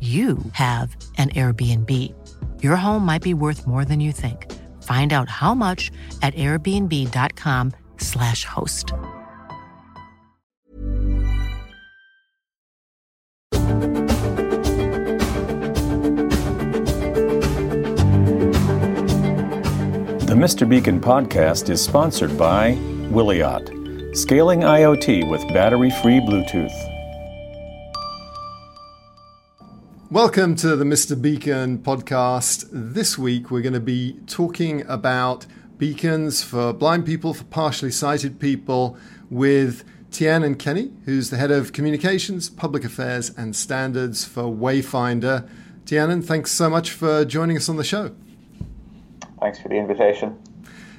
you have an Airbnb. Your home might be worth more than you think. Find out how much at airbnb.com/slash host. The Mr. Beacon podcast is sponsored by Wiliot, scaling IoT with battery free Bluetooth. Welcome to the Mr. Beacon podcast. This week we're going to be talking about beacons for blind people, for partially sighted people, with Tiernan Kenny, who's the head of communications, public affairs, and standards for Wayfindr. Tiernan, thanks so much for joining us on the show. Thanks for the invitation.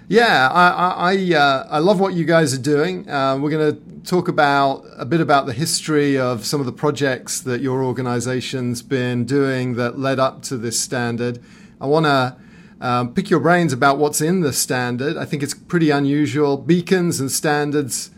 Yeah, I I, uh, I love what you guys are doing. Uh, we're going to talk about a bit about the history of some of the projects that your organization's been doing that led up to this standard. I want to um, pick your brains about what's in the standard. I think it's pretty unusual. Beacons and standards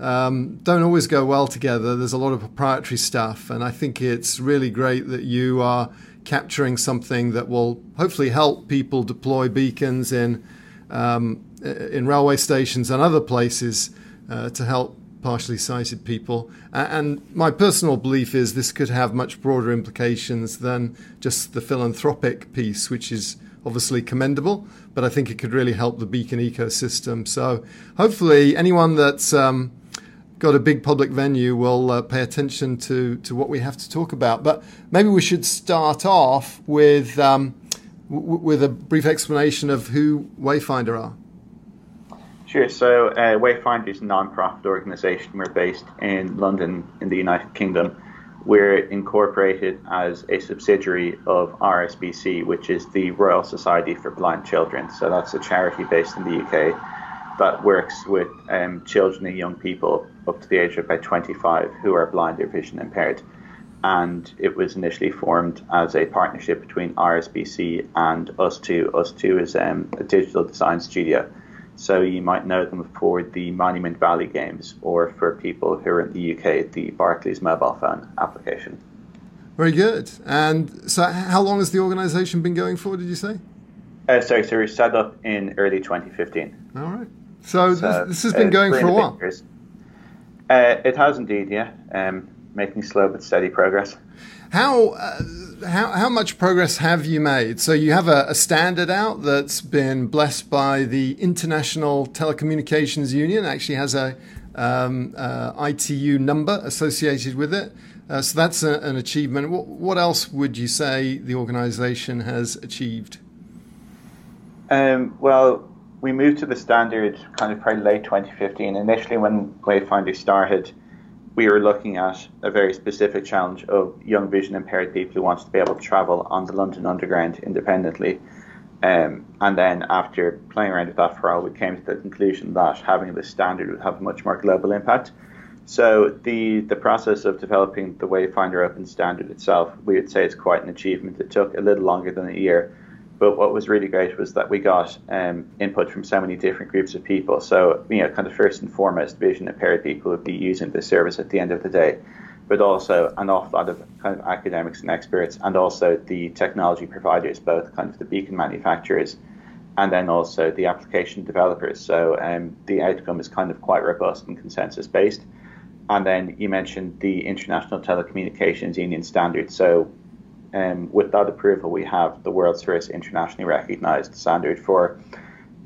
um, don't always go well together. There's a lot of proprietary stuff, and I think it's really great that you are capturing something that will hopefully help people deploy beacons in um, in railway stations and other places uh, to help partially sighted people. And my personal belief is this could have much broader implications than just the philanthropic piece, which is obviously commendable, but I think it could really help the beacon ecosystem. So hopefully, anyone that's um, got a big public venue will uh, pay attention to, to what we have to talk about. But maybe we should start off with, um, w- with a brief explanation of who Wayfindr are. Sure. So, uh, Wayfindr is a non-profit organisation. We're based in London, in the United Kingdom. We're incorporated as a subsidiary of RSBC, which is the Royal Society for Blind Children. So that's a charity based in the UK that works with um, children and young people up to the age of about 25 who are blind or vision impaired. And it was initially formed as a partnership between RSBC and ustwo. ustwo is um, a digital design studio. So you might know them for the Monument Valley games or for people who are in the UK, the Barclays mobile phone application. Very good. And so, how long has the organisation been going for, did you say? Uh, sorry, so we set up in early 2015. All right. So, so this, this, has been uh, going for a while. Uh, it has indeed, yeah. Um, making slow but steady progress. How, uh, how, how much progress have you made? So you have a, a, standard out that's been blessed by the International Telecommunications Union. It actually has a um, uh, ITU number associated with it. Uh, so that's a, an achievement. What, what, else would you say the organisation has achieved? Um, well, we moved to the standard kind of probably late 2015. Initially, when Wayfindr started, we were looking at a very specific challenge of young vision impaired people who wanted to be able to travel on the London Underground independently. Um, and then after playing around with that for a while, we came to the conclusion that having this standard would have a much more global impact. So the the process of developing the Wayfindr Open Standard itself, we would say is quite an achievement. It took a little longer than a year, but what was really great was that we got um, input from so many different groups of people. So, you know, kind of first and foremost, vision impaired people would be using the service at the end of the day, but also an awful lot of kind of academics and experts, and also the technology providers, both kind of the beacon manufacturers, and then also the application developers. So, um, the outcome is kind of quite robust and consensus based. and then you mentioned the International Telecommunications Union standard. So, um, with that approval, we have the world's first internationally recognized standard for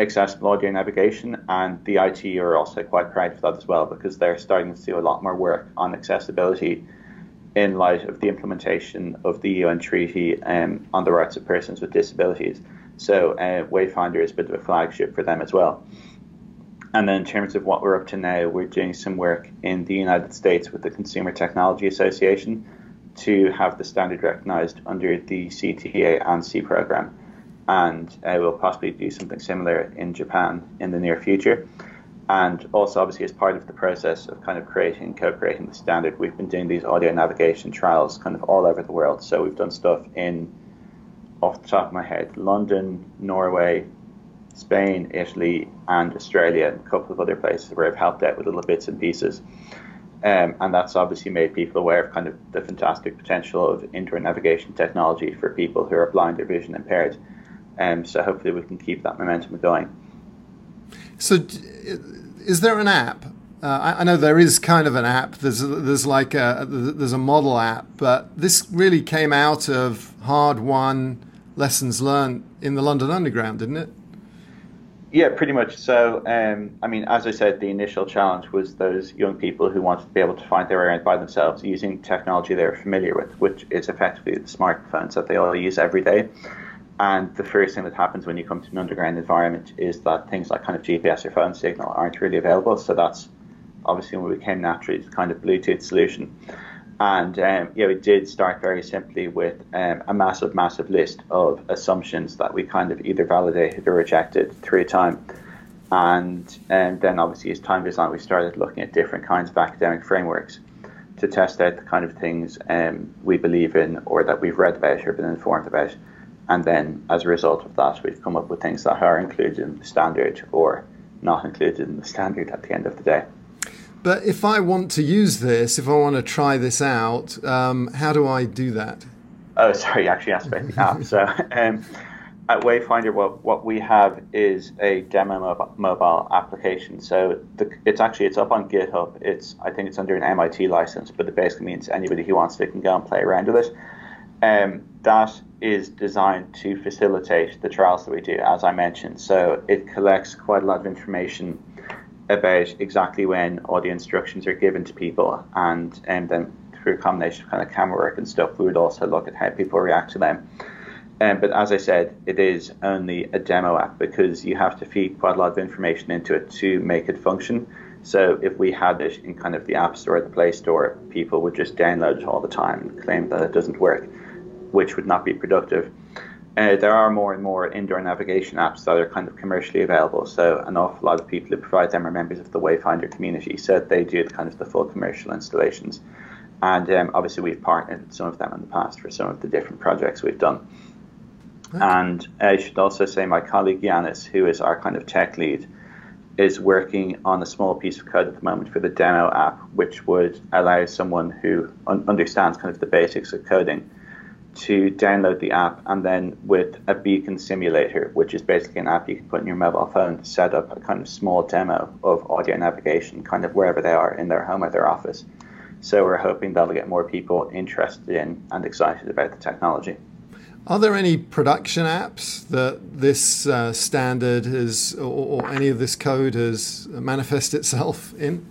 accessible audio navigation, and the ITU are also quite proud for that as well because they're starting to do a lot more work on accessibility in light of the implementation of the UN Treaty um, on the Rights of Persons with Disabilities. So, uh, Wayfindr is a bit of a flagship for them as well. And then in terms of what we're up to now, we're doing some work in the United States with the Consumer Technology Association to have the standard recognized under the CTA and C program. And uh, we'll possibly do something similar in Japan in the near future. And also, obviously, as part of the process of kind of creating, co creating the standard, we've been doing these audio navigation trials kind of all over the world. So we've done stuff in, off the top of my head, London, Norway, Spain, Italy, and Australia, and a couple of other places where I've helped out with little bits and pieces. Um, and that's obviously made people aware of kind of the fantastic potential of indoor navigation technology for people who are blind or vision impaired. Um, so hopefully we can keep that momentum going. So, is there an app? Uh, I, know there is kind of an app. There's there's like a there's a model app, but this really came out of hard won lessons learned in the London Underground, didn't it? Yeah, pretty much. So, um, I mean, as I said, the initial challenge was those young people who wanted to be able to find their way around by themselves using technology they're familiar with, which is effectively the smartphones that they all use every day. And the first thing that happens when you come to an underground environment is that things like kind of GPS or phone signal aren't really available. So that's obviously when we came naturally to kind of Bluetooth solution. And um, yeah, we did start very simply with um, a massive, massive list of assumptions that we kind of either validated or rejected through time. And um, then obviously, as time goes on, we started looking at different kinds of academic frameworks to test out the kind of things um, we believe in or that we've read about or been informed about. And then as a result of that, we've come up with things that are included in the standard or not included in the standard at the end of the day. But if I want to use this, if I want to try this out, um, how do I do that? Oh, sorry, you actually asked about the app. So um, at Wayfindr, what, what we have is a demo mobile application. So the, it's actually it's up on GitHub. It's I think it's under an MIT license, but it basically means anybody who wants to can go and play around with it. Um, that is designed to facilitate the trials that we do, as I mentioned. So it collects quite a lot of information about exactly when all the instructions are given to people, and um, then through a combination of kind of camera work and stuff, we would also look at how people react to them. Um, but as I said, it is only a demo app because you have to feed quite a lot of information into it to make it function. So if we had it in kind of the App Store or the Play Store, people would just download it all the time and claim that it doesn't work, which would not be productive. Uh, there are more and more indoor navigation apps that are kind of commercially available. So an awful lot of people who provide them are members of the Wayfindr community. So they do the kind of the full commercial installations. And um, obviously we've partnered with some of them in the past for some of the different projects we've done. Okay. And I should also say my colleague Yanis, who is our kind of tech lead, is working on a small piece of code at the moment for the demo app, which would allow someone who un- understands kind of the basics of coding to download the app and then with a beacon simulator, which is basically an app you can put in your mobile phone to set up a kind of small demo of audio navigation, kind of wherever they are in their home or their office. So we're hoping that'll get more people interested in and excited about the technology. Are there any production apps that this uh, standard is, or, or any of this code has manifest itself in?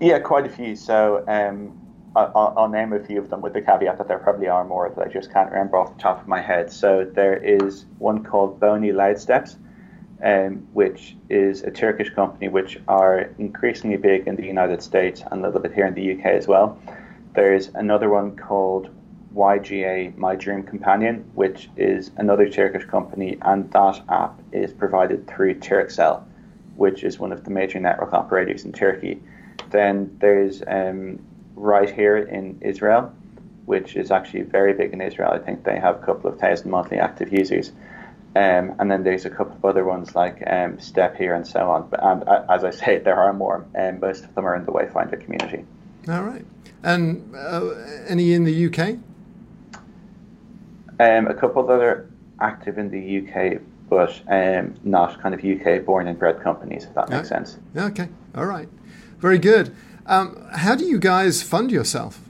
Yeah, quite a few. So um, I'll, I'll, name a few of them with the caveat that there probably are more that I just can't remember off the top of my head. So there is one called Bony Loudsteps, um, which is a Turkish company which are increasingly big in the United States and a little bit here in the UK as well. There's another one called YGA My Dream Companion, which is another Turkish company, and that app is provided through Turkcell, which is one of the major network operators in Turkey. Then there's um, RightHear in Israel, which is actually very big in Israel. I think they have a couple of thousand monthly active users. Um, and then there's a couple of other ones like um, Step-Hear and so on. But and, uh, as I say, there are more, and um, most of them are in the Wayfindr community. All right. And uh, any in the UK? Um, a couple that are active in the UK, but um, not kind of UK born and bred companies, if that makes sense. Okay. All right. Very good. Um, how do you guys fund yourself?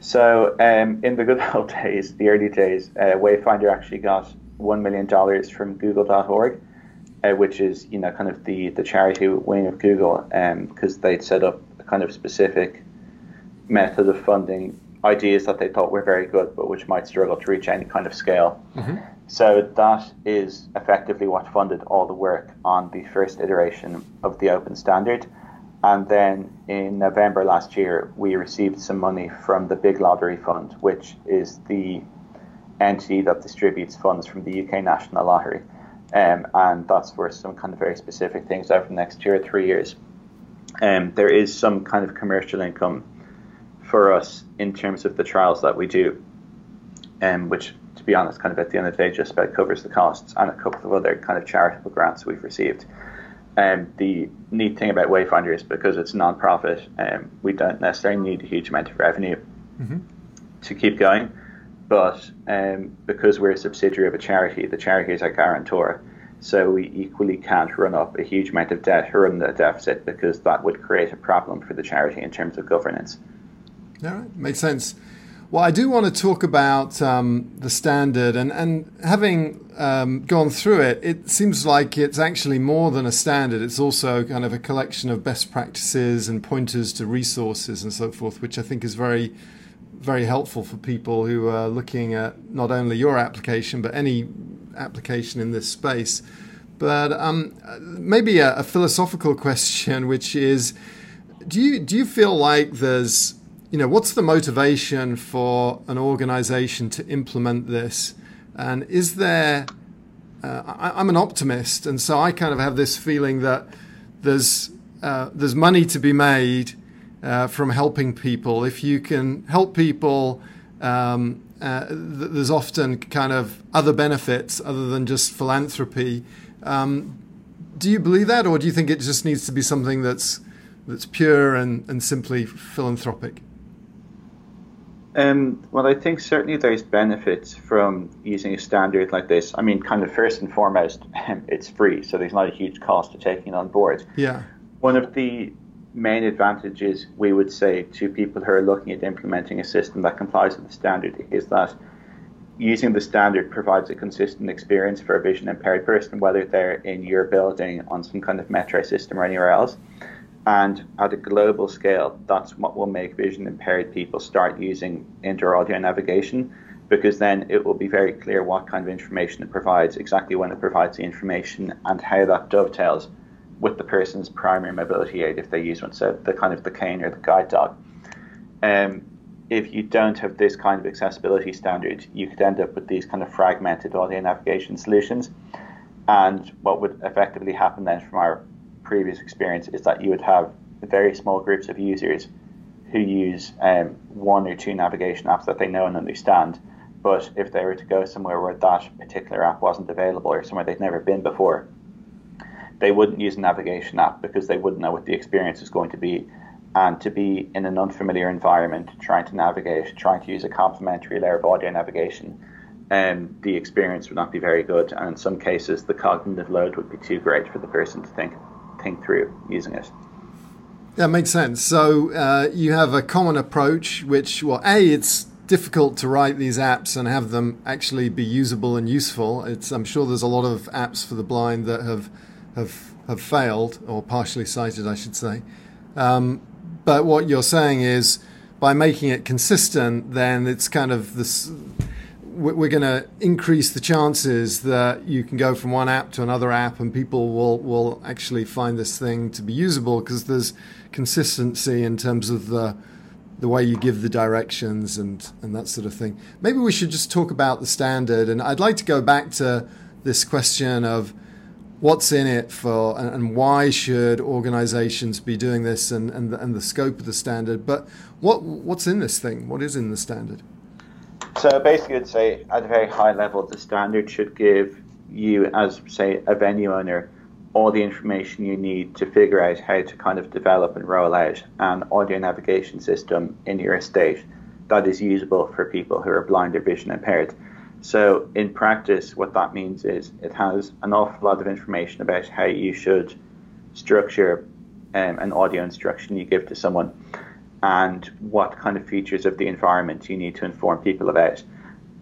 So, um, in the good old days, the early days, uh, Wayfindr actually got $1 million from Google.org, uh, which is, you know, kind of the, the charity wing of Google, because um, they'd set up a kind of specific method of funding ideas that they thought were very good, but which might struggle to reach any kind of scale. Mm-hmm. So that is effectively what funded all the work on the first iteration of the open standard. And then in November last year, we received some money from the Big Lottery Fund, which is the entity that distributes funds from the UK National Lottery. Um, and that's for some kind of very specific things over the next two or three years. Um, there is some kind of commercial income for us in terms of the trials that we do, um, which, to be honest, kind of at the end of the day, just about covers the costs and a couple of other kind of charitable grants we've received. Um, the neat thing about Wayfindr is because it's non-profit, um, we don't necessarily need a huge amount of revenue mm-hmm. to keep going. But um, because we're a subsidiary of a charity, the charity is our guarantor. So we equally can't run up a huge amount of debt or run a deficit because that would create a problem for the charity in terms of governance. All right, makes sense. Well, I do want to talk about um, the standard, and, and having um, gone through it, it seems like it's actually more than a standard. It's also kind of a collection of best practices and pointers to resources and so forth, which I think is very, very helpful for people who are looking at not only your application, but any application in this space. But um, maybe a, a philosophical question, which is do you, do you feel like there's you know, what's the motivation for an organization to implement this? And is there, uh, I, am an optimist, and so I kind of have this feeling that there's, uh, there's money to be made uh, from helping people. If you can help people, um, uh, th- there's often kind of other benefits other than just philanthropy. Um, do you believe that, or do you think it just needs to be something that's that's pure and, and simply philanthropic? Um, well, I think certainly there's benefits from using a standard like this. I mean, kind of first and foremost, it's free, so there's not a huge cost to taking it on board. Yeah. One of the main advantages we would say to people who are looking at implementing a system that complies with the standard is that using the standard provides a consistent experience for a vision impaired person, whether they're in your building on some kind of metro system or anywhere else. And at a global scale, that's what will make vision impaired people start using indoor audio navigation because then it will be very clear what kind of information it provides, exactly when it provides the information, and how that dovetails with the person's primary mobility aid if they use one, so the kind of the cane or the guide dog. Um, if you don't have this kind of accessibility standard, you could end up with these kind of fragmented audio navigation solutions. And what would effectively happen then from our previous experience is that you would have very small groups of users who use um, one or two navigation apps that they know and understand. But if they were to go somewhere where that particular app wasn't available or somewhere they'd never been before, they wouldn't use a navigation app because they wouldn't know what the experience is going to be. And to be in an unfamiliar environment, trying to navigate, trying to use a complementary layer of audio navigation, um, the experience would not be very good. And in some cases, the cognitive load would be too great for the person to think think through using it. That makes sense. So uh, you have a common approach, which, well, A, it's difficult to write these apps and have them actually be usable and useful. It's, I'm sure there's a lot of apps for the blind that have, have, have failed, or partially sighted, I should say. Um, but what you're saying is by making it consistent, then it's kind of this we're going to increase the chances that you can go from one app to another app and people will, will actually find this thing to be usable because there's consistency in terms of the the way you give the directions and, and that sort of thing. Maybe we should just talk about the standard. And I'd like to go back to this question of what's in it for and, and why should organizations be doing this and, and, the, and the scope of the standard. But what what's in this thing? What is in the standard? So basically, I'd say at a very high level, the standard should give you, as say, a venue owner, all the information you need to figure out how to kind of develop and roll out an audio navigation system in your estate that is usable for people who are blind or vision impaired. So, in practice, what that means is it has an awful lot of information about how you should structure um, an audio instruction you give to someone and what kind of features of the environment you need to inform people about.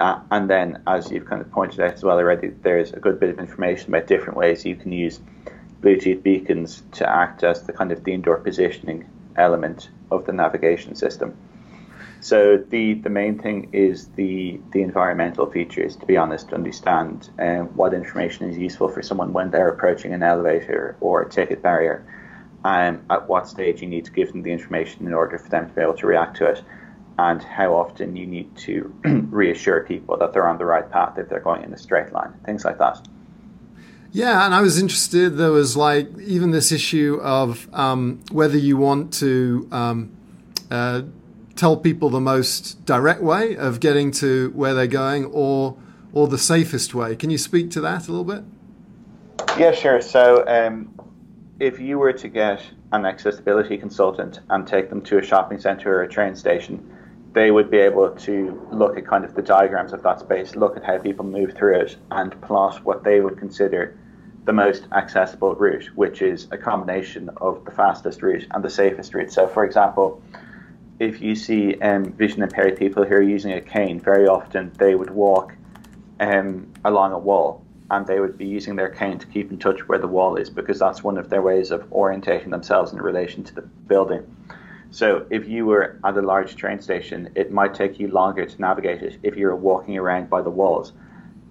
Uh, and then, as you've kind of pointed out as well already, there's a good bit of information about different ways you can use Bluetooth beacons to act as the kind of the indoor positioning element of the navigation system. So the, the main thing is the, the environmental features, to be honest, to understand um, what information is useful for someone when they're approaching an elevator or a ticket barrier, um, at what stage you need to give them the information in order for them to be able to react to it, and how often you need to reassure people that they're on the right path if they're going in a straight line, things like that. Yeah, and I was interested. There was like even this issue of um, whether you want to um, uh, tell people the most direct way of getting to where they're going or or the safest way. Can you speak to that a little bit? Yeah, sure. So, um, if you were to get an accessibility consultant and take them to a shopping center or a train station, they would be able to look at kind of the diagrams of that space, look at how people move through it, and plot what they would consider the most accessible route, which is a combination of the fastest route and the safest route. So, for example, if you see um, vision impaired people who are using a cane, very often they would walk um, along a wall and they would be using their cane to keep in touch where the wall is because that's one of their ways of orientating themselves in relation to the building. So if you were at a large train station, it might take you longer to navigate it if you're walking around by the walls.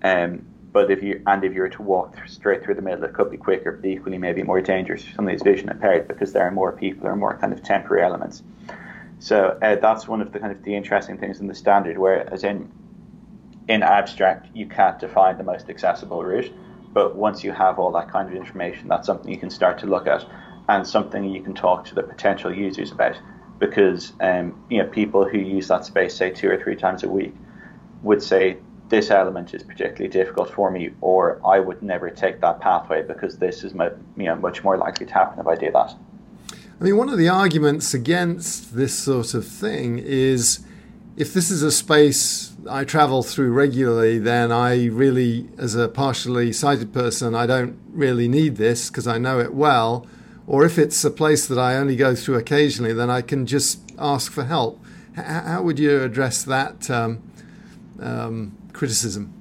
Um, but if you and if you were to walk straight through the middle, it could be quicker, but equally maybe more dangerous for some of these vision impaired because there are more people, or more kind of temporary elements. So uh, that's one of the kind of the interesting things in the standard, where as in in abstract you can't define the most accessible route, but once you have all that kind of information, that's something you can start to look at and something you can talk to the potential users about, because um, you know people who use that space say two or three times a week would say this element is particularly difficult for me, or I would never take that pathway because this is you know much more likely to happen if I do that. I mean, one of the arguments against this sort of thing is if this is a space I travel through regularly, then I really, as a partially sighted person, I don't really need this because I know it well. Or if it's a place that I only go through occasionally, then I can just ask for help. how would you address that um, um, criticism?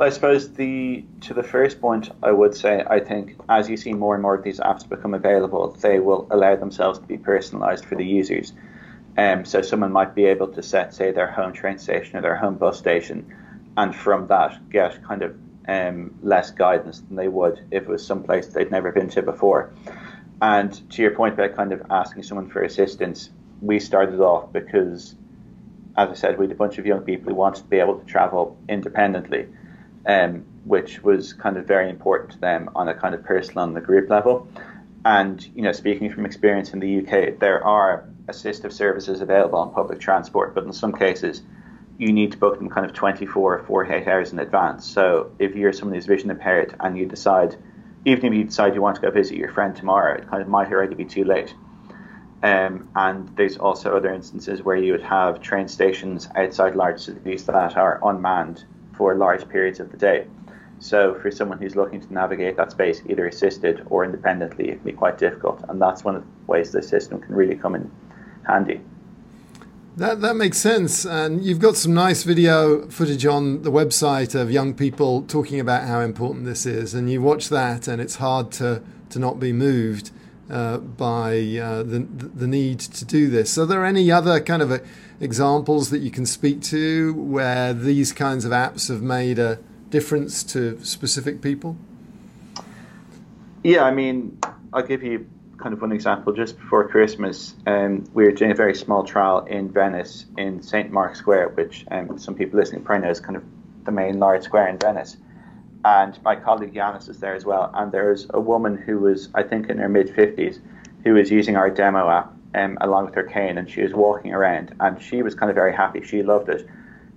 I suppose the to the first point, I would say I think as you see more and more of these apps become available, they will allow themselves to be personalised for the users. Um, so someone might be able to set, say, their home train station or their home bus station, and from that get kind of um, less guidance than they would if it was someplace they'd never been to before. And to your point about kind of asking someone for assistance, we started off because, as I said, we had a bunch of young people who wanted to be able to travel independently um, which was kind of very important to them on a kind of personal and the group level. And you know, speaking from experience in the UK, there are assistive services available on public transport, but in some cases, you need to book them kind of 24 or 48 hours in advance. So if you're someone who's vision impaired and you decide, even if you decide you want to go visit your friend tomorrow, it kind of might already be too late. Um, and there's also other instances where you would have train stations outside large cities that are unmanned for large periods of the day. So for someone who's looking to navigate that space, either assisted or independently, it can be quite difficult. And that's one of the ways the system can really come in handy. That, that makes sense. And you've got some nice video footage on the website of young people talking about how important this is. And you watch that, and it's hard to, to not be moved uh, by uh, the, the need to do this. Are there any other kind of a, examples that you can speak to where these kinds of apps have made a difference to specific people? Yeah, I mean, I'll give you kind of one example. Just before Christmas, um, we were doing a very small trial in Venice in St. Mark's Square, which um, some people listening probably know is kind of the main large square in Venice. And my colleague Yanis is there as well. And there was a woman who was, I think, in her mid 50s, who was using our demo app um, along with her cane, and she was walking around, and she was kind of very happy. She loved it,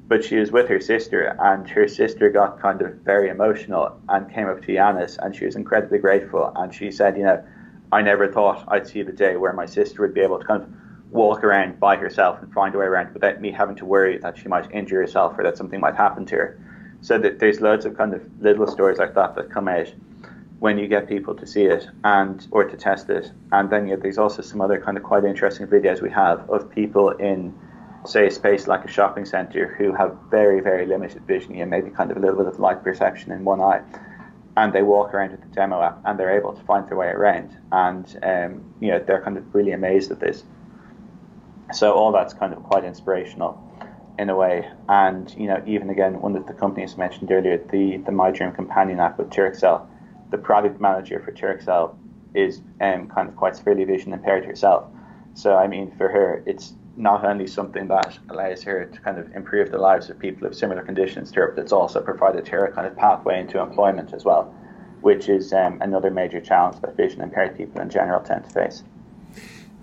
but she was with her sister, and her sister got kind of very emotional and came up to Yanis, and she was incredibly grateful, and she said, you know, I never thought I'd see the day where my sister would be able to kind of walk around by herself and find a way around without me having to worry that she might injure herself or that something might happen to her. So that there's loads of kind of little stories like that that come out. when you get people to see it and or to test it. And then yeah, there's also some other kind of quite interesting videos we have of people in say a space like a shopping center who have very very limited vision, you know, maybe kind of a little bit of light perception in one eye. And they walk around with the demo app, and they're able to find their way around, and um, you know they're kind of really amazed at this. So all that's kind of quite inspirational in a way. And you know, even again, one of the companies mentioned earlier, the the My Dream Companion app with Turkcell, the product manager for Turkcell is um, kind of quite severely vision impaired herself. So I mean, for her, it's not only something that allows her to kind of improve the lives of people of similar conditions to her, but it's also provided her a kind of pathway into employment as well, which is um, another major challenge that vision impaired people in general tend to face.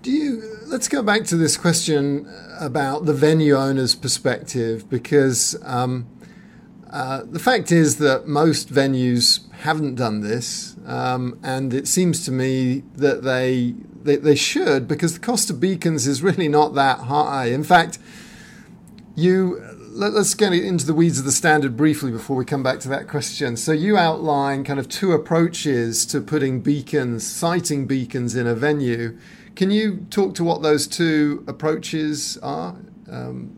Do you let's go back to this question about the venue owner's perspective because um, uh, the fact is that most venues haven't done this, um, and it seems to me that they, they they should because the cost of beacons is really not that high. In fact, you let, us get into the weeds of the standard briefly before we come back to that question. So you outline kind of two approaches to putting beacons, sighting beacons in a venue. Can you talk to what those two approaches are? Um,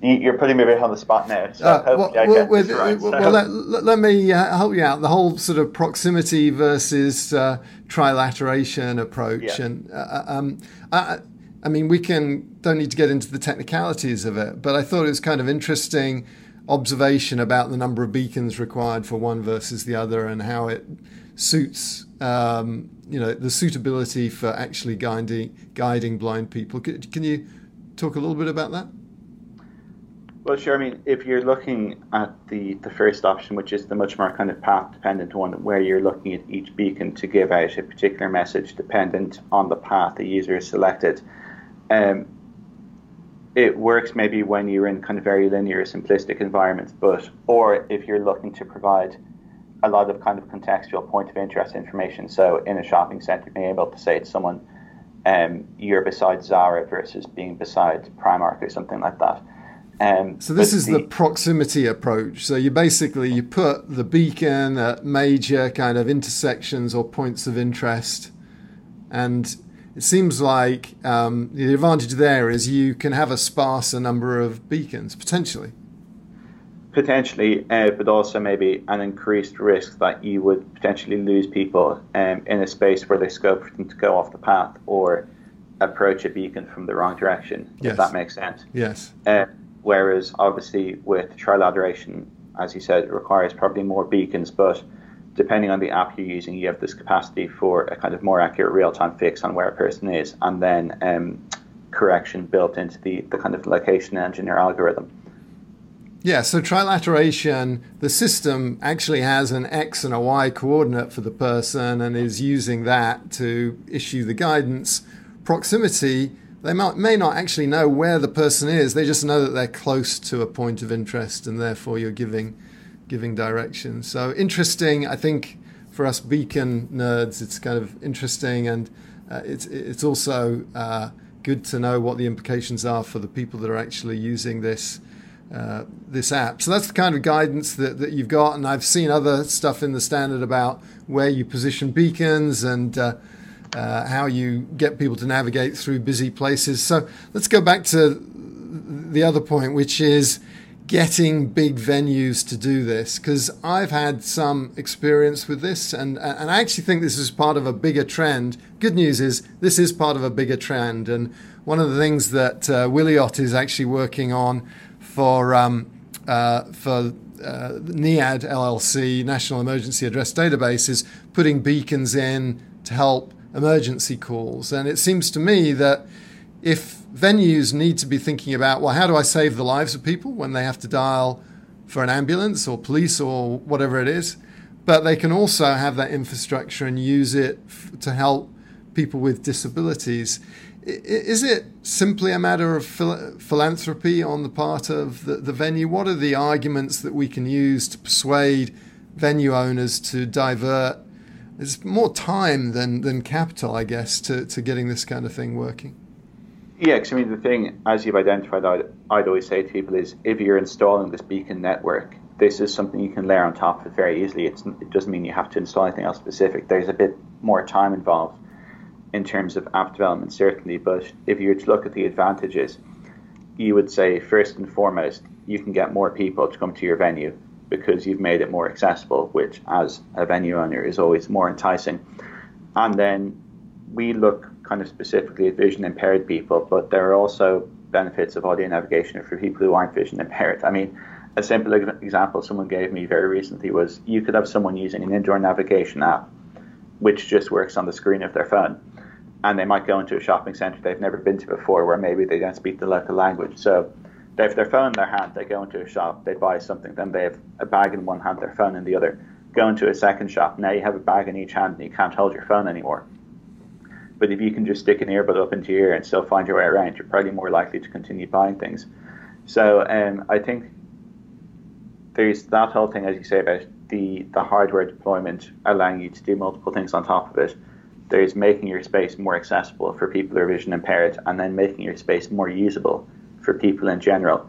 You're putting me a bit on the spot now. So Uh, well, I well, with- right. well, So- well, let, let- me uh, help you out. The whole sort of proximity versus uh, trilateration approach, Yeah. and uh, um, I, I mean, we can don't need to get into the technicalities of it, but I thought it was kind of interesting observation about the number of beacons required for one versus the other, and how it suits. Um, you know the suitability for actually guiding guiding blind people. Can, can you talk a little bit about that? Well, sure. I mean, if you're looking at the, the first option, which is the much more kind of path dependent one, where you're looking at each beacon to give out a particular message dependent on the path the user has selected, um, it works maybe when you're in kind of very linear, simplistic environments, but or if you're looking to provide a lot of kind of contextual point of interest information. So in a shopping center, being able to say to someone, um, "You're beside Zara" versus being beside Primark or something like that. Um, So this is the, proximity approach. So you basically you put the beacon at major kind of intersections or points of interest, and it seems like um, the advantage there is you can have a sparser number of beacons potentially. potentially, uh, but also maybe an increased risk that you would potentially lose people um, in a space where there's scope for them to go off the path or approach a beacon from the wrong direction. Yes. If that makes sense. Yes. Uh, whereas obviously with trilateration, as you said, it requires probably more beacons, but depending on the app you're using, you have this capacity for a kind of more accurate real-time fix on where a person is, and then um, correction built into the, the kind of location engine or algorithm. Yeah, so trilateration, the system actually has an X and a Y coordinate for the person and is using that to issue the guidance. Proximity, they may not actually know where the person is, they just know that they're close to a point of interest and therefore you're giving, giving direction. So interesting, I think for us beacon nerds, it's kind of interesting and uh, it's, it's also uh, good to know what the implications are for the people that are actually using this uh, this app. So that's the kind of guidance that, that you've got. And I've seen other stuff in the standard about where you position beacons and uh, how you get people to navigate through busy places. So let's go back to the other point, which is getting big venues to do this? Because I've had some experience with this, and and I actually think this is part of a bigger trend. Good news is this is part of a bigger trend, and one of the things that uh, Wiliot is actually working on for um, uh, for uh, NEAD LLC, National Emergency Address Database, is putting beacons in to help emergency calls. And it seems to me that if venues need to be thinking about, well, how do I save the lives of people when they have to dial for an ambulance or police or whatever it is, but they can also have that infrastructure and use it f- to help people with disabilities. Is it simply a matter of phil- philanthropy on the part of the, the venue? What are the arguments that we can use to persuade venue owners to divert? There's more time than, than capital, I guess, to, to getting this kind of thing working. Yeah, because I mean, the thing, as you've identified, I'd, I'd always say to people is if you're installing this beacon network, this is something you can layer on top of it very easily. It's, it doesn't mean you have to install anything else specific. There's a bit more time involved in terms of app development, certainly. But if you were to look at the advantages, you would say first and foremost, you can get more people to come to your venue because you've made it more accessible, which as a venue owner is always more enticing. And then we look kind of specifically at vision impaired people, but there are also benefits of audio navigation for people who aren't vision impaired. I mean, a simple example someone gave me very recently was you could have someone using an indoor navigation app which just works on the screen of their phone. And they might go into a shopping centre they've never been to before where maybe they don't speak the local language. So they have their phone in their hand, they go into a shop, they buy something, then they have a bag in one hand, their phone in the other. Go into a second shop, now you have a bag in each hand and you can't hold your phone anymore. But if you can just stick an earbud up into your ear and still find your way around, you're probably more likely to continue buying things. So um, I think there's that whole thing, as you say, about the, the hardware deployment allowing you to do multiple things on top of it. There's making your space more accessible for people who are vision impaired and then making your space more usable for people in general.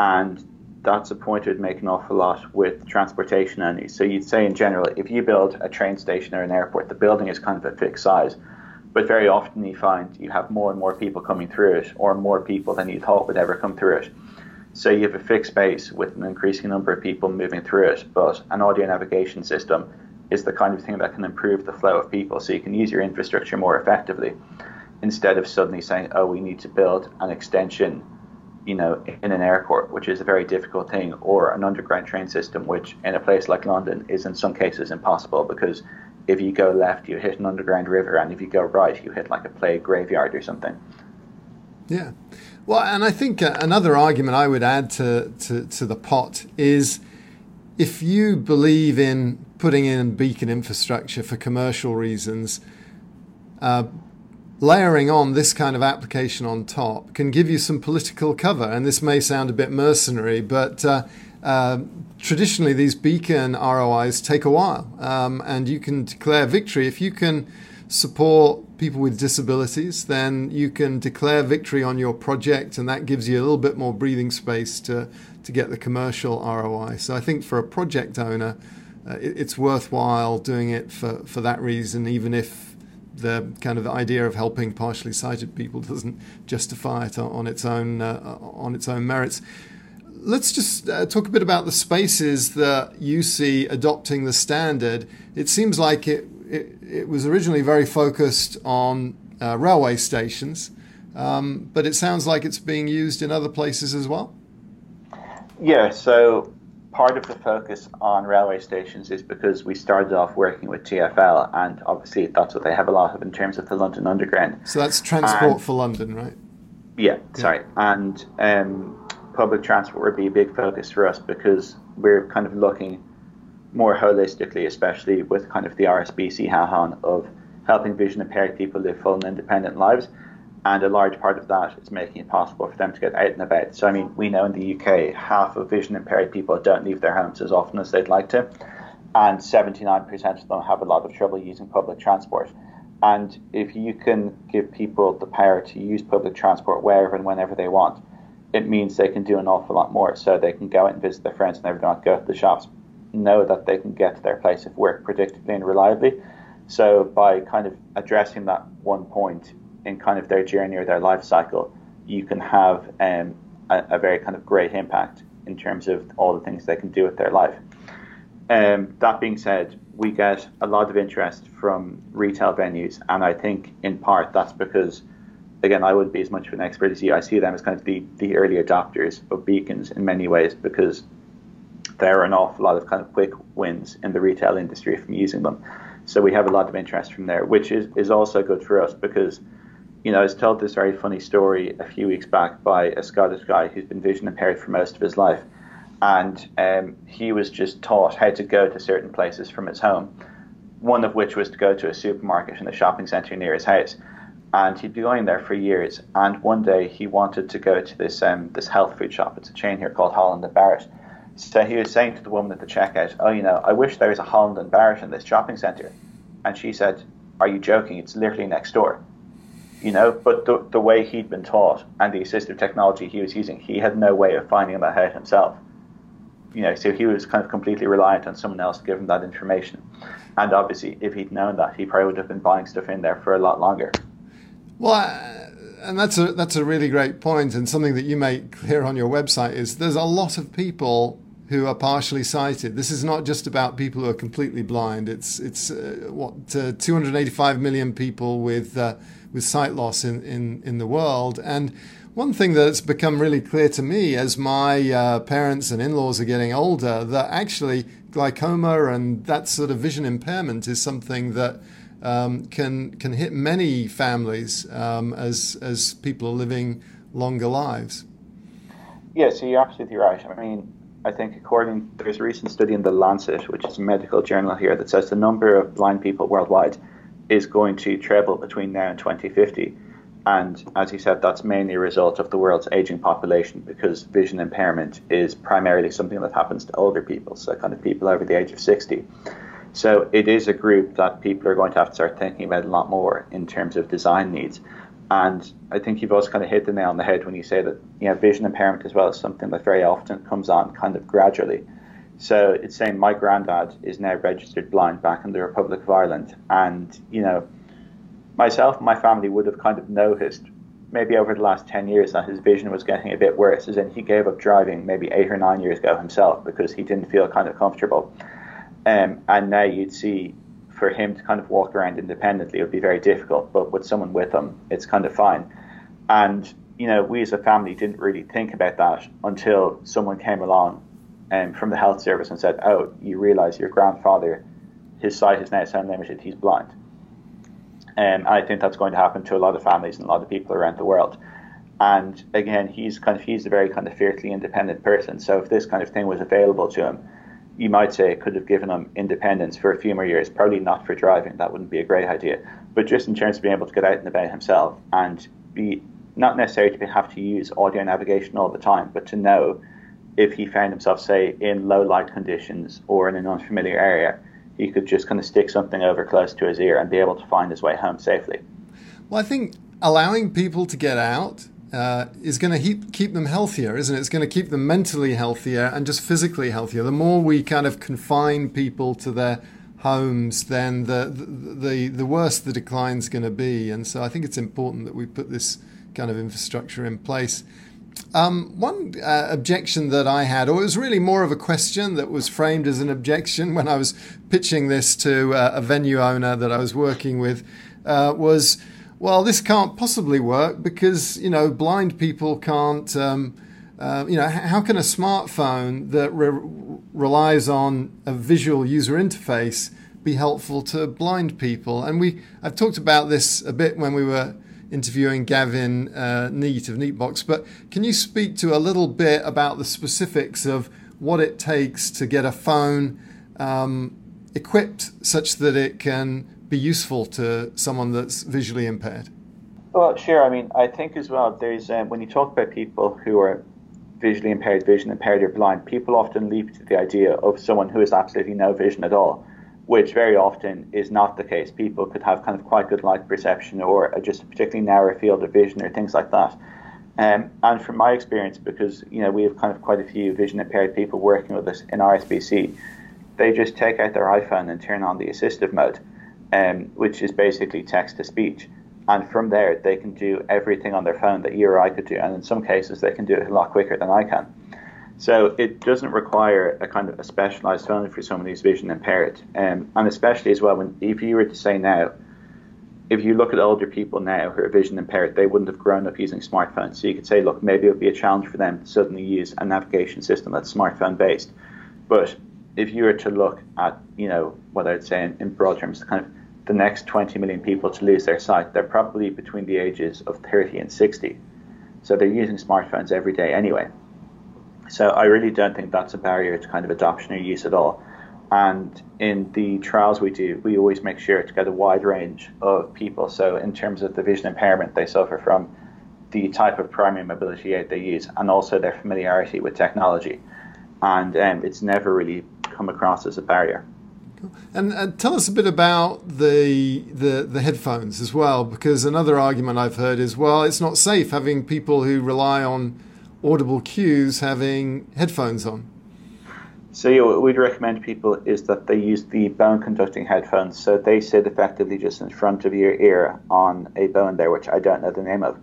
And that's a point I'd make an awful lot with transportation only. So you'd say in general, if you build a train station or an airport, the building is kind of a fixed size. But very often you find you have more and more people coming through it, or more people than you thought would ever come through it. So you have a fixed space with an increasing number of people moving through it, but an audio navigation system is the kind of thing that can improve the flow of people so you can use your infrastructure more effectively instead of suddenly saying, oh, we need to build an extension you know, in an airport, which is a very difficult thing, or an underground train system, which in a place like London is in some cases impossible because if you go left, you hit an underground river, and if you go right, you hit like a plague graveyard or something. Yeah. Well, and I think uh, another argument I would add to, to, to the pot is if you believe in putting in beacon infrastructure for commercial reasons, uh, layering on this kind of application on top can give you some political cover. And this may sound a bit mercenary, but uh, uh, traditionally these beacon ROIs take a while. Um, and you can declare victory if you can support people with disabilities, then you can declare victory on your project, and that gives you a little bit more breathing space to, to get the commercial ROI. So I think for a project owner, uh, it, it's worthwhile doing it for, for that reason, even if the kind of idea of helping partially sighted people doesn't justify it on its own uh, on its own merits. Let's just uh, talk a bit about the spaces that you see adopting the standard. It seems like it it, it was originally very focused on uh, railway stations, um, but it sounds like it's being used in other places as well. Yeah, so part of the focus on railway stations is because we started off working with TFL, and obviously that's what they have a lot of in terms of the London Underground. So that's Transport and, for London, right? Yeah, yeah. sorry. And um, public transport would be a big focus for us because we're kind of looking more holistically, especially with kind of the RSBC hat on of helping vision impaired people live full and independent lives. And a large part of that is making it possible for them to get out and about. So, I mean, we know in the UK, half of vision impaired people don't leave their homes as often as they'd like to. And 79% of them have a lot of trouble using public transport. And if you can give people the power to use public transport wherever and whenever they want, it means they can do an awful lot more. So they can go out and visit their friends and everything, go to the shops, know that they can get to their place of work predictably and reliably. So by kind of addressing that one point in kind of their journey or their life cycle, you can have um, a, a, very kind of great impact in terms of all the things they can do with their life. Um, that being said, we get a lot of interest from retail venues, and I think in part that's because, again, I wouldn't be as much of an expert as you. I see them as kind of the, the early adopters of beacons in many ways because there are an awful lot of kind of quick wins in the retail industry from using them. So we have a lot of interest from there, which is, is also good for us because, you know, I was told this very funny story a few weeks back by a Scottish guy who's been vision impaired for most of his life and um, he was just taught how to go to certain places from his home. One of which was to go to a supermarket in a shopping centre near his house, and he'd be going there for years. And one day he wanted to go to this um, this health food shop. It's a chain here called Holland and Barrett. So he was saying to the woman at the checkout, "Oh, you know, I wish there was a Holland and Barrett in this shopping centre." And she said, "Are you joking? It's literally next door." You know, but the, the way he'd been taught and the assistive technology he was using, he had no way of finding that out himself you know, so he was kind of completely reliant on someone else to give him that information. And obviously, if he'd known that, he probably would have been buying stuff in there for a lot longer. Well, and that's a that's a really great point, and something that you make clear on your website is there's a lot of people who are partially sighted. This is not just about people who are completely blind. It's it's uh, what uh, 285 million people with uh, with sight loss in, in in the world, and one thing that's become really clear to me as my uh, parents and in laws are getting older that actually glaucoma and that sort of vision impairment is something that um, can can hit many families um, as as people are living longer lives. Yeah, so you're absolutely right. I mean, I think according there's a recent study in the Lancet, which is a medical journal here, that says the number of blind people worldwide is going to treble between now and 2050 and as you said, that's mainly a result of the world's aging population because vision impairment is primarily something that happens to older people, so kind of people over the age of 60. So it is a group that people are going to have to start thinking about a lot more in terms of design needs. And I think you've also kind of hit the nail on the head when you say that you know vision impairment as well is something that very often comes on kind of gradually. So it's saying my granddad is now registered blind back in the Republic of Ireland, and you know myself and my family would have kind of noticed maybe over the last 10 years that his vision was getting a bit worse, as in he gave up driving maybe eight or nine years ago himself because he didn't feel kind of comfortable. Um, and now you'd see for him to kind of walk around independently, would be very difficult, but with someone with him, it's kind of fine. And, you know, we as a family didn't really think about that until someone came along um, from the health service and said, oh, you realize your grandfather, his sight is now so limited, he's blind um, and I think that's going to happen to a lot of families and a lot of people around the world. And again, he's kind of he's a very kind of fiercely independent person. So if this kind of thing was available to him, you might say it could have given him independence for a few more years. Probably not for driving; that wouldn't be a great idea. But just in terms of being able to get out and about himself and be not necessarily to have to use audio navigation all the time, but to know if he found himself, say, in low light conditions or in an unfamiliar area, he could just kind of stick something over close to his ear and be able to find his way home safely. Well, I think allowing people to get out uh, is going to keep, keep them healthier, isn't it? It's going to keep them mentally healthier and just physically healthier. The more we kind of confine people to their homes, then the the the worse the decline's going to be. And so I think it's important that we put this kind of infrastructure in place. Um, one uh, objection that I had, or it was really more of a question that was framed as an objection when I was pitching this to uh, a venue owner that I was working with, uh, was, well, this can't possibly work because you know blind people can't. Um, uh, you know, how can a smartphone that re- relies on a visual user interface be helpful to blind people? And we, I've talked about this a bit when we were interviewing Gavin uh, Neate of Neatbox. But can you speak to a little bit about the specifics of what it takes to get a phone um, equipped such that it can be useful to someone that's visually impaired? Well, sure. I mean, I think as well, there's um, when you talk about people who are visually impaired, vision impaired, or blind, people often leap to the idea of someone who has absolutely no vision at all which very often is not the case. People could have kind of quite good light perception or just a particularly narrow field of vision or things like that. Um, and from my experience, because you know we have kind of quite a few vision impaired people working with us in RSBC, they just take out their iPhone and turn on the assistive mode, um, which is basically text to speech. And from there, they can do everything on their phone that you or I could do, and in some cases, they can do it a lot quicker than I can. So it doesn't require a kind of a specialized phone for someone who's vision impaired, um, and especially as well when if you were to say now, if you look at older people now who are vision impaired, they wouldn't have grown up using smartphones. So you could say, look, maybe it would be a challenge for them to suddenly use a navigation system that's smartphone based. But if you were to look at, you know, what I'd say in, in broad terms, kind of the next 20 million people to lose their sight, they're probably between the ages of 30 and 60. So they're using smartphones every day anyway. So I really don't think that's a barrier to kind of adoption or use at all. And in the trials we do, we always make sure to get a wide range of people. So in terms of the vision impairment they suffer from, the type of primary mobility aid they use, and also their familiarity with technology. And um, it's never really come across as a barrier. And, and, tell us a bit about the, the the headphones as well, because another argument I've heard is, well, it's not safe having people who rely on audible cues having headphones on. So yeah, what we'd recommend people is that they use the bone conducting headphones. So they sit effectively just in front of your ear on a bone there, which I don't know the name of.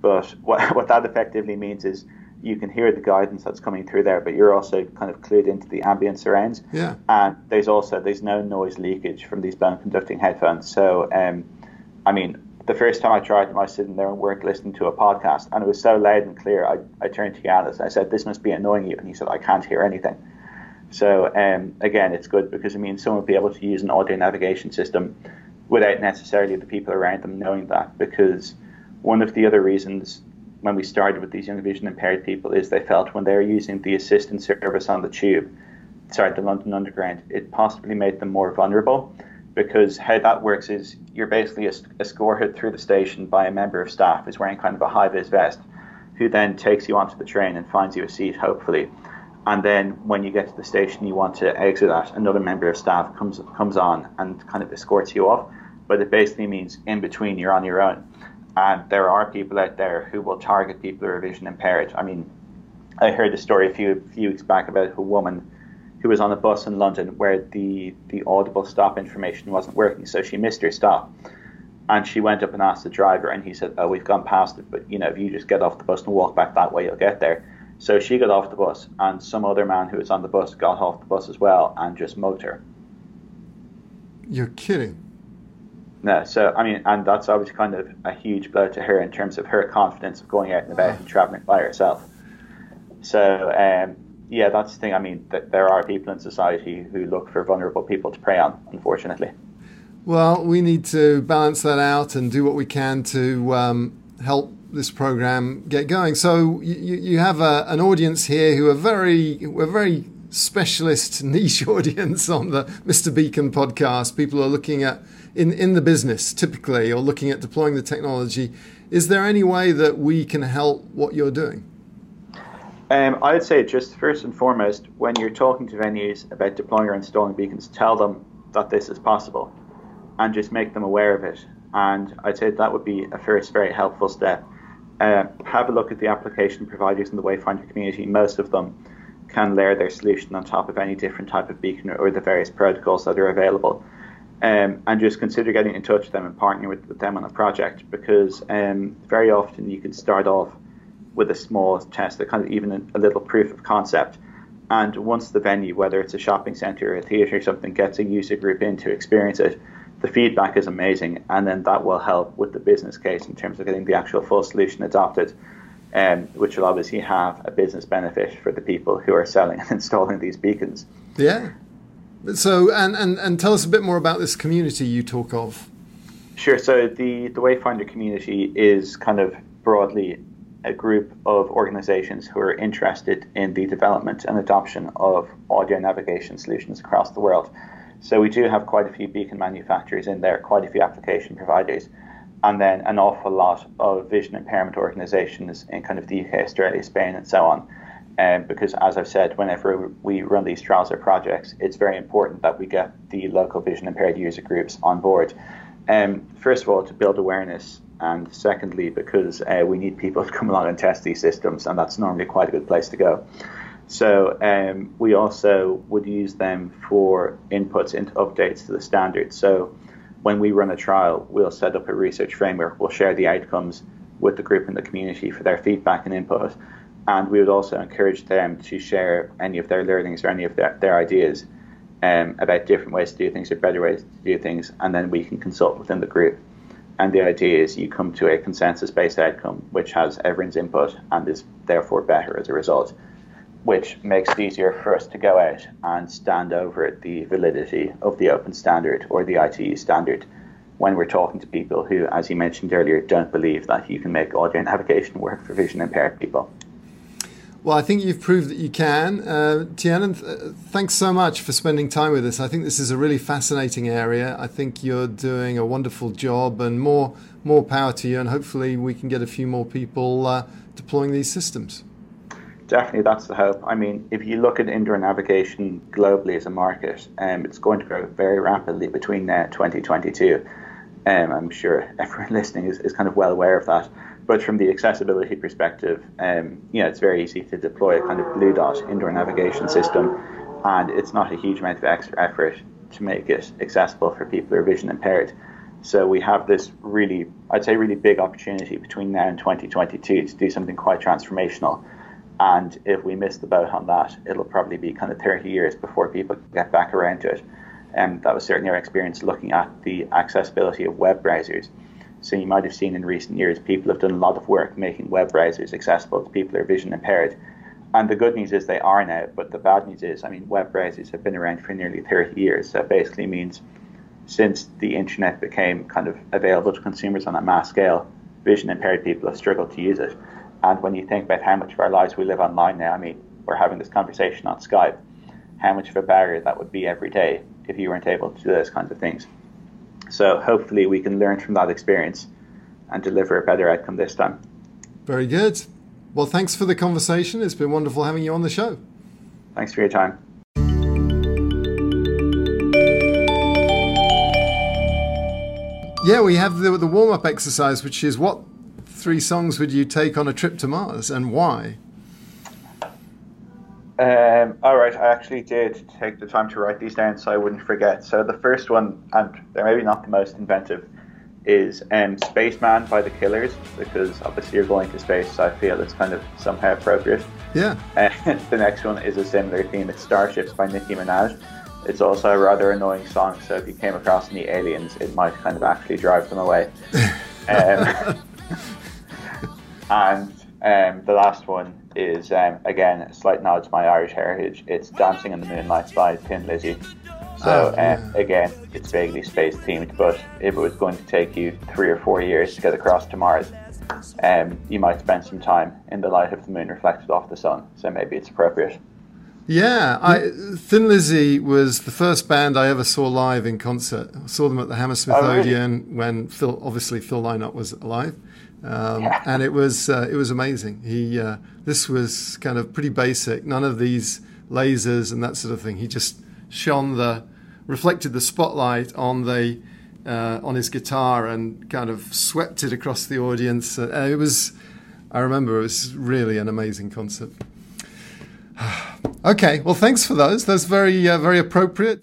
But what, what that effectively means is you can hear the guidance that's coming through there, but you're also kind of clued into the ambient surrounds. Yeah. And there's also there's no noise leakage from these bone conducting headphones. So um, I mean, the first time I tried them, I was sitting there and work listening to a podcast, and it was so loud and clear. I, I turned to Giannis and I said, "This must be annoying you," and he said, "I can't hear anything." So um, again, it's good because it means someone will be able to use an audio navigation system without necessarily the people around them knowing that. Because one of the other reasons when we started with these young vision impaired people is they felt when they were using the assistance service on the tube, sorry, the London Underground, it possibly made them more vulnerable because how that works is you're basically escorted through the station by a member of staff who's wearing kind of a high vis vest, who then takes you onto the train and finds you a seat, hopefully. And then when you get to the station you want to exit at, another member of staff comes comes on and kind of escorts you off. But it basically means in between you're on your own. And there are people out there who will target people who are vision impaired. I mean, I heard the story a few, few weeks back about a woman who was on a bus in London where the, the audible stop information wasn't working, so she missed her stop. And she went up and asked the driver, and he said, "Oh, we've gone past it, but you know, if you just get off the bus and walk back that way, you'll get there." So she got off the bus, and some other man who was on the bus got off the bus as well and just mugged her. You're kidding. No, so I mean, and that's obviously kind of a huge blow to her in terms of her confidence of going out and about and traveling by herself. So, um, yeah, that's the thing. I mean, th- there are people in society who look for vulnerable people to prey on, unfortunately. Well, we need to balance that out and do what we can to um, help this program get going. So you, you have a, an audience here who are very, we're very specialist niche audience on the Mr. Beacon podcast. People are looking at in, in the business typically or looking at deploying the technology. Is there any way that we can help what you're doing? Um, I would say just first and foremost, when you're talking to venues about deploying or installing beacons, tell them that this is possible and just make them aware of it. And I'd say that would be a first very helpful step. Uh, have a look at the application providers in the Wayfindr community. Most of them can layer their solution on top of any different type of beacon or the various protocols that are available. Um, and just consider getting in touch with them and partnering with, with them on a project because um, very often you can start off with a small test, a kind of even a, little proof of concept. And once the venue, whether it's a shopping centre or a theatre or something, gets a user group in to experience it, the feedback is amazing, and then that will help with the business case in terms of getting the actual full solution adopted, um, which will obviously have a business benefit for the people who are selling and installing these beacons. Yeah. So, and, and, and tell us a bit more about this community you talk of. Sure. So, the, the Wayfindr community is kind of broadly a group of organizations who are interested in the development and adoption of audio navigation solutions across the world. So we do have quite a few beacon manufacturers in there, quite a few application providers, and then an awful lot of vision impairment organizations in kind of the UK, Australia, Spain, and so on. Um, because as I've said, whenever we run these trials or projects, it's very important that we get the local vision impaired user groups on board. Um, first of all, to build awareness, and secondly, because uh, we need people to come along and test these systems, and that's normally quite a good place to go. So um, we also would use them for inputs into updates to the standard. So when we run a trial, we'll set up a research framework. We'll share the outcomes with the group and the community for their feedback and input. And we would also encourage them to share any of their learnings or any of their, their ideas um, about different ways to do things or better ways to do things, and then we can consult within the group. And the idea is you come to a consensus based outcome which has everyone's input and is therefore better as a result, which makes it easier for us to go out and stand over the validity of the open standard or the ITU standard when we're talking to people who, as you mentioned earlier, don't believe that you can make audio navigation work for vision impaired people. Well, I think you've proved that you can. Uh, Tiernan, th- thanks so much for spending time with us. I think this is a really fascinating area. I think you're doing a wonderful job, and more more power to you. And hopefully, we can get a few more people uh, deploying these systems. Definitely, that's the hope. I mean, if you look at indoor navigation globally as a market, um, it's going to grow very rapidly between now and 2022. Um, I'm sure everyone listening is, is kind of well aware of that. But from the accessibility perspective, um, you know, it's very easy to deploy a kind of blue dot indoor navigation system, and it's not a huge amount of extra effort to make it accessible for people who are vision impaired. So we have this really, I'd say, really big opportunity between now and 2022 to do something quite transformational. And if we miss the boat on that, it'll probably be kind of 30 years before people get back around to it. And that was certainly our experience looking at the accessibility of web browsers. So you might have seen in recent years, people have done a lot of work making web browsers accessible to people who are vision impaired. And the good news is they are now, but the bad news is, I mean, web browsers have been around for nearly 30 years. So it basically means since the internet became kind of available to consumers on a mass scale, vision impaired people have struggled to use it. And when you think about how much of our lives we live online now, I mean, we're having this conversation on Skype, how much of a barrier that would be every day if you weren't able to do those kinds of things. So hopefully we can learn from that experience and deliver a better outcome this time. Very good. Well, thanks for the conversation. It's been wonderful having you on the show. Thanks for your time. Yeah, we have the, the warm up exercise, which is what three songs would you take on a trip to Mars and why? Um, all right, I actually did take the time to write these down so I wouldn't forget. So the first one, and they're maybe not the most inventive, is um, Spaceman by the Killers because obviously you're going to space, so I feel it's kind of somehow appropriate. Yeah. And the next one is a similar theme. It's Starships by Nicki Minaj. It's also a rather annoying song, so if you came across any aliens, it might kind of actually drive them away. um, and um, the last one is um, again a slight nod to my Irish heritage. It's Dancing in the Moonlight by Thin Lizzy. So um, again, it's vaguely space themed, but if it was going to take you three or four years to get across to Mars, um, you might spend some time in the light of the moon reflected off the sun. So maybe it's appropriate. Yeah, I, Thin Lizzy was the first band I ever saw live in concert. I saw them at the Hammersmith Oh, really? Odeon when Phil, obviously Phil Lynott was alive, um, and it was uh, it was amazing. He uh, this was kind of pretty basic, none of these lasers and that sort of thing. He just shone the reflected the spotlight on the uh, on his guitar and kind of swept it across the audience. Uh, it was, I remember, it was really an amazing concert. Okay, well, thanks for those. That's very, uh, very appropriate.